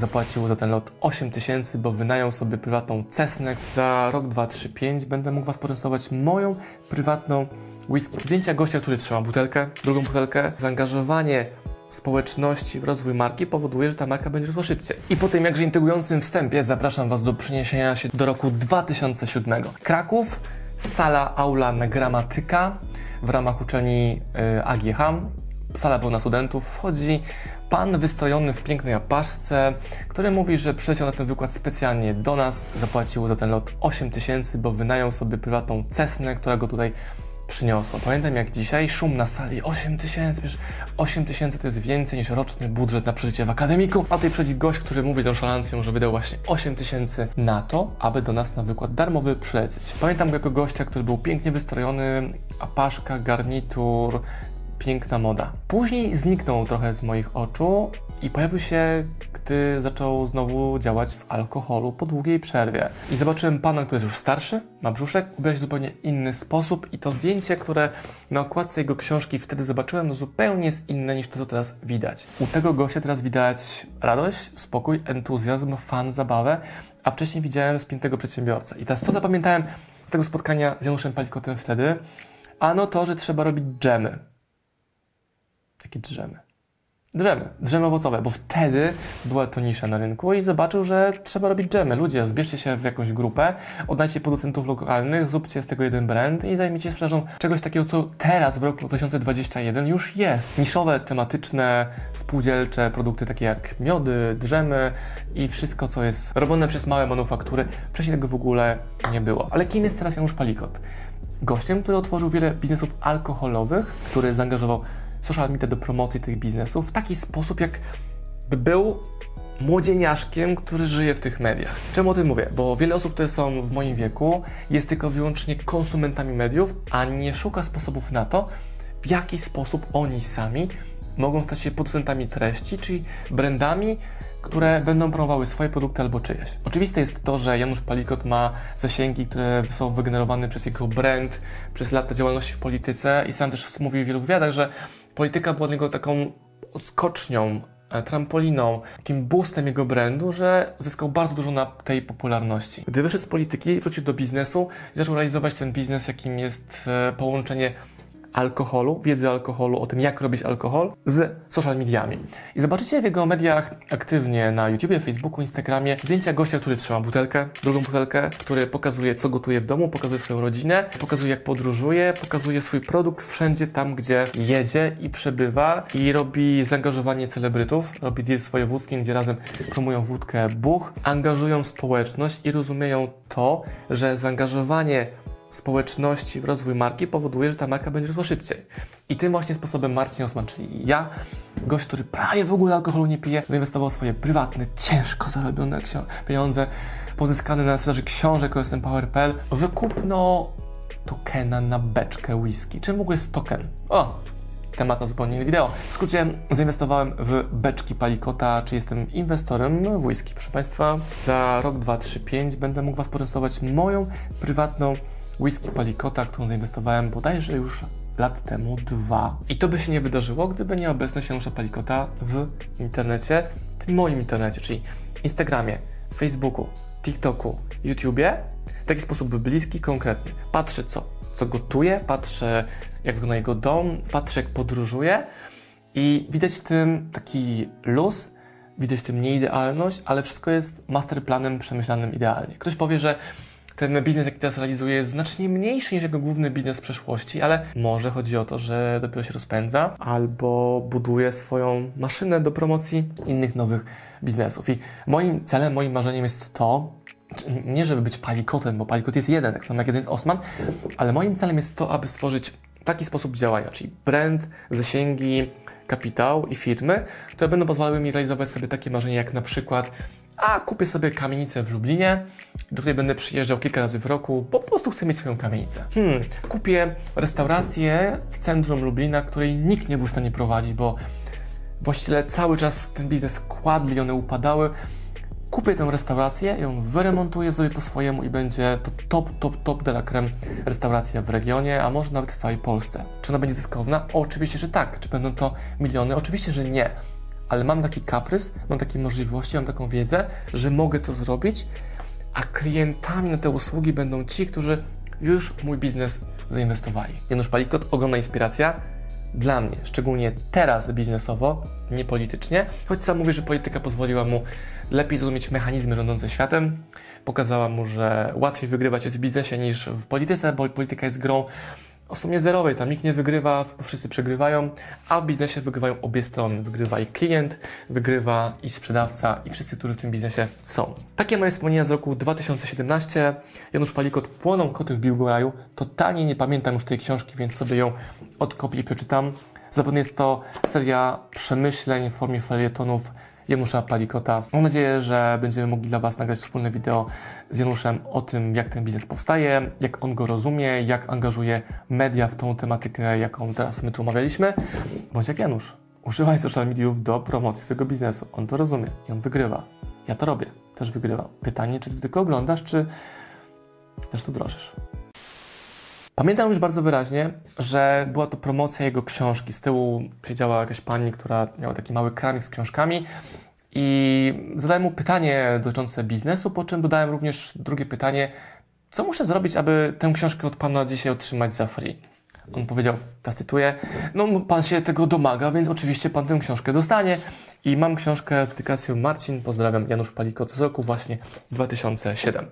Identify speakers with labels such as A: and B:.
A: zapłacił za ten lot 8 tysięcy, bo wynajął sobie prywatną Cessnę. Za rok 2, 3, 5 będę mógł Was poczęstować moją prywatną whisky. Zdjęcia gościa, który trzyma butelkę, drugą butelkę, zaangażowanie społeczności w rozwój marki powoduje, że ta marka będzie rosła szybciej. I po tym jakże intrygującym wstępie zapraszam Was do przeniesienia się do roku 2007. Kraków, sala aula na gramatyka w ramach uczelni y, AGH. Sala pełna studentów. Wchodzi pan wystrojony w pięknej apaszce, który mówi, że przyleciał na ten wykład specjalnie do nas. Zapłacił za ten lot 8 tysięcy, bo wynajął sobie prywatną Cessnę, która go tutaj przyniosła. Pamiętam jak dzisiaj, szum na sali, 8 tysięcy, przecież 8 tysięcy to jest więcej niż roczny budżet na przeżycie w akademiku, a tutaj przychodzi gość, który mówi z nonszalancją, że wydał właśnie 8 tysięcy na to, aby do nas na wykład darmowy przylecieć. Pamiętam go jako gościa, który był pięknie wystrojony, apaszka, garnitur, piękna moda. Później zniknął trochę z moich oczu i pojawił się, gdy zaczął znowu działać w alkoholu po długiej przerwie. I zobaczyłem pana, który jest już starszy, ma brzuszek, ubiera się zupełnie inny sposób i to zdjęcie, które na okładce jego książki wtedy zobaczyłem, no zupełnie jest inne niż to, co teraz widać. U tego gościa teraz widać radość, spokój, entuzjazm, fan, zabawę, a wcześniej widziałem spiętego przedsiębiorcę. I teraz co zapamiętałem z tego spotkania z Januszem Palikotem wtedy? Ano to, że trzeba robić dżemy. Takie drzemy. Drzemy, drzemy owocowe, bo wtedy była to nisza na rynku i zobaczył, że trzeba robić dżemy. Ludzie, zbierzcie się w jakąś grupę, oddajcie producentów lokalnych, zróbcie z tego jeden brand i zajmijcie sprzedażą czegoś takiego, co teraz w roku 2021 już jest. Niszowe, tematyczne, spółdzielcze produkty takie jak miody, drzemy i wszystko, co jest robione przez małe manufaktury. Wcześniej tego w ogóle nie było. Ale kim jest teraz Janusz Palikot? Gościem, który otworzył wiele biznesów alkoholowych, który zaangażował social media do promocji tych biznesów w taki sposób, jak by był młodzieniaszkiem, który żyje w tych mediach. Czemu o tym mówię? Bo wiele osób, które są w moim wieku, jest tylko wyłącznie konsumentami mediów, a nie szuka sposobów na to, w jaki sposób oni sami mogą stać się producentami treści, czyli brandami, które będą promowały swoje produkty albo czyjeś. Oczywiste jest to, że Janusz Palikot ma zasięgi, które są wygenerowane przez jego brand, przez lata działalności w polityce i sam też mówił w wielu wywiadach, że polityka była dla niego taką odskocznią, e, trampoliną, takim boostem jego brandu, że zyskał bardzo dużo na tej popularności. Gdy wyszedł z polityki, wrócił do biznesu i zaczął realizować ten biznes, jakim jest e, połączenie alkoholu, wiedzy o alkoholu, o tym jak robić alkohol z social mediami. I zobaczycie w jego mediach aktywnie na YouTubie, Facebooku, Instagramie zdjęcia gościa, który trzyma butelkę, drugą butelkę, który pokazuje co gotuje w domu, pokazuje swoją rodzinę, pokazuje jak podróżuje, pokazuje swój produkt wszędzie tam, gdzie jedzie i przebywa i robi zaangażowanie celebrytów, robi deal z wojewódzkim, gdzie razem promują wódkę Buch, angażują społeczność i rozumieją to, że zaangażowanie społeczności w rozwój marki powoduje, że ta marka będzie rosła szybciej. I tym właśnie sposobem Marcin Osman, czyli ja, gość, który prawie w ogóle alkoholu nie pije, zainwestował swoje prywatne, ciężko zarobione pieniądze pozyskane na sprzedaży książek OSM Power.pl w kupno tokena na beczkę whisky. Czym w ogóle jest token? O, temat na zupełnie inne wideo. W skrócie zainwestowałem w beczki Palikota, czy jestem inwestorem w whisky. Proszę Państwa, za rok, 2, 3, 5 będę mógł Was poczęstować moją prywatną whisky Palikota, którą zainwestowałem bodajże już lat temu dwa. I to by się nie wydarzyło, gdyby nie obecność Janusza Palikota w internecie, tym moim internecie, czyli Instagramie, Facebooku, TikToku, YouTubie, w taki sposób bliski, konkretny. Patrzę co, co gotuje, patrzę jak wygląda jego dom, patrzę jak podróżuje i widać w tym taki luz, widać w tym nieidealność, ale wszystko jest masterplanem przemyślanym idealnie. Ktoś powie, że ten biznes, jaki teraz realizuje, jest znacznie mniejszy niż jego główny biznes w przeszłości, ale może chodzi o to, że dopiero się rozpędza albo buduje swoją maszynę do promocji innych nowych biznesów. I moim celem, moim marzeniem jest to, nie żeby być palikotem, bo palikot jest jeden, tak samo jak jeden jest Osman, ale moim celem jest to, aby stworzyć taki sposób działania, czyli brand, zasięgi, kapitał i firmy, które będą pozwalały mi realizować sobie takie marzenia, jak na przykład a kupię sobie kamienicę w Lublinie, do której będę przyjeżdżał kilka razy w roku, bo po prostu chcę mieć swoją kamienicę. Hmm, kupię restaurację w centrum Lublina, której nikt nie był w stanie prowadzić, bo właściciele cały czas ten biznes kładli, one upadały. Kupię tę restaurację, ją wyremontuję, zrobię po swojemu i będzie to top, top, top de la creme restauracja w regionie, a może nawet w całej Polsce. Czy ona będzie zyskowna? Oczywiście, że tak. Czy będą to miliony? Oczywiście, że nie ale mam taki kaprys, mam takie możliwości, mam taką wiedzę, że mogę to zrobić, a klientami na te usługi będą ci, którzy już mój biznes zainwestowali. Janusz Palikot, ogromna inspiracja dla mnie, szczególnie teraz biznesowo, nie politycznie, choć sam mówi, że polityka pozwoliła mu lepiej zrozumieć mechanizmy rządzące światem, pokazała mu, że łatwiej wygrywać jest w biznesie niż w polityce, bo polityka jest grą o sumie zerowej, tam nikt nie wygrywa, wszyscy przegrywają, a w biznesie wygrywają obie strony. Wygrywa i klient, wygrywa i sprzedawca i wszyscy, którzy w tym biznesie są. Takie moje wspomnienia z roku 2017. Janusz Palikot Płoną koty w Biłgoraju. Totalnie nie pamiętam już tej książki, więc sobie ją odkopię i przeczytam. Zapewne jest to seria przemyśleń w formie felietonów Janusza Palikota. Mam nadzieję, że będziemy mogli dla Was nagrać wspólne wideo z Januszem o tym, jak ten biznes powstaje, jak on go rozumie, jak angażuje media w tą tematykę, jaką teraz my tu omawialiśmy. Bądź jak Janusz. Używaj social mediów do promocji swojego biznesu. On to rozumie i on wygrywa. Ja to robię. Też wygrywam. Pytanie, czy Ty tylko oglądasz, czy też to wdrożysz. Pamiętam już bardzo wyraźnie, że była to promocja jego książki. Z tyłu siedziała jakaś pani, która miała taki mały kramik z książkami i zadałem mu pytanie dotyczące biznesu, po czym dodałem również drugie pytanie, co muszę zrobić, aby tę książkę od Pana dzisiaj otrzymać za free? On powiedział, teraz cytuję, no Pan się tego domaga, więc oczywiście Pan tę książkę dostanie. I mam książkę z dedykacją Marcin, pozdrawiam, Janusz Palikot z roku właśnie 2007.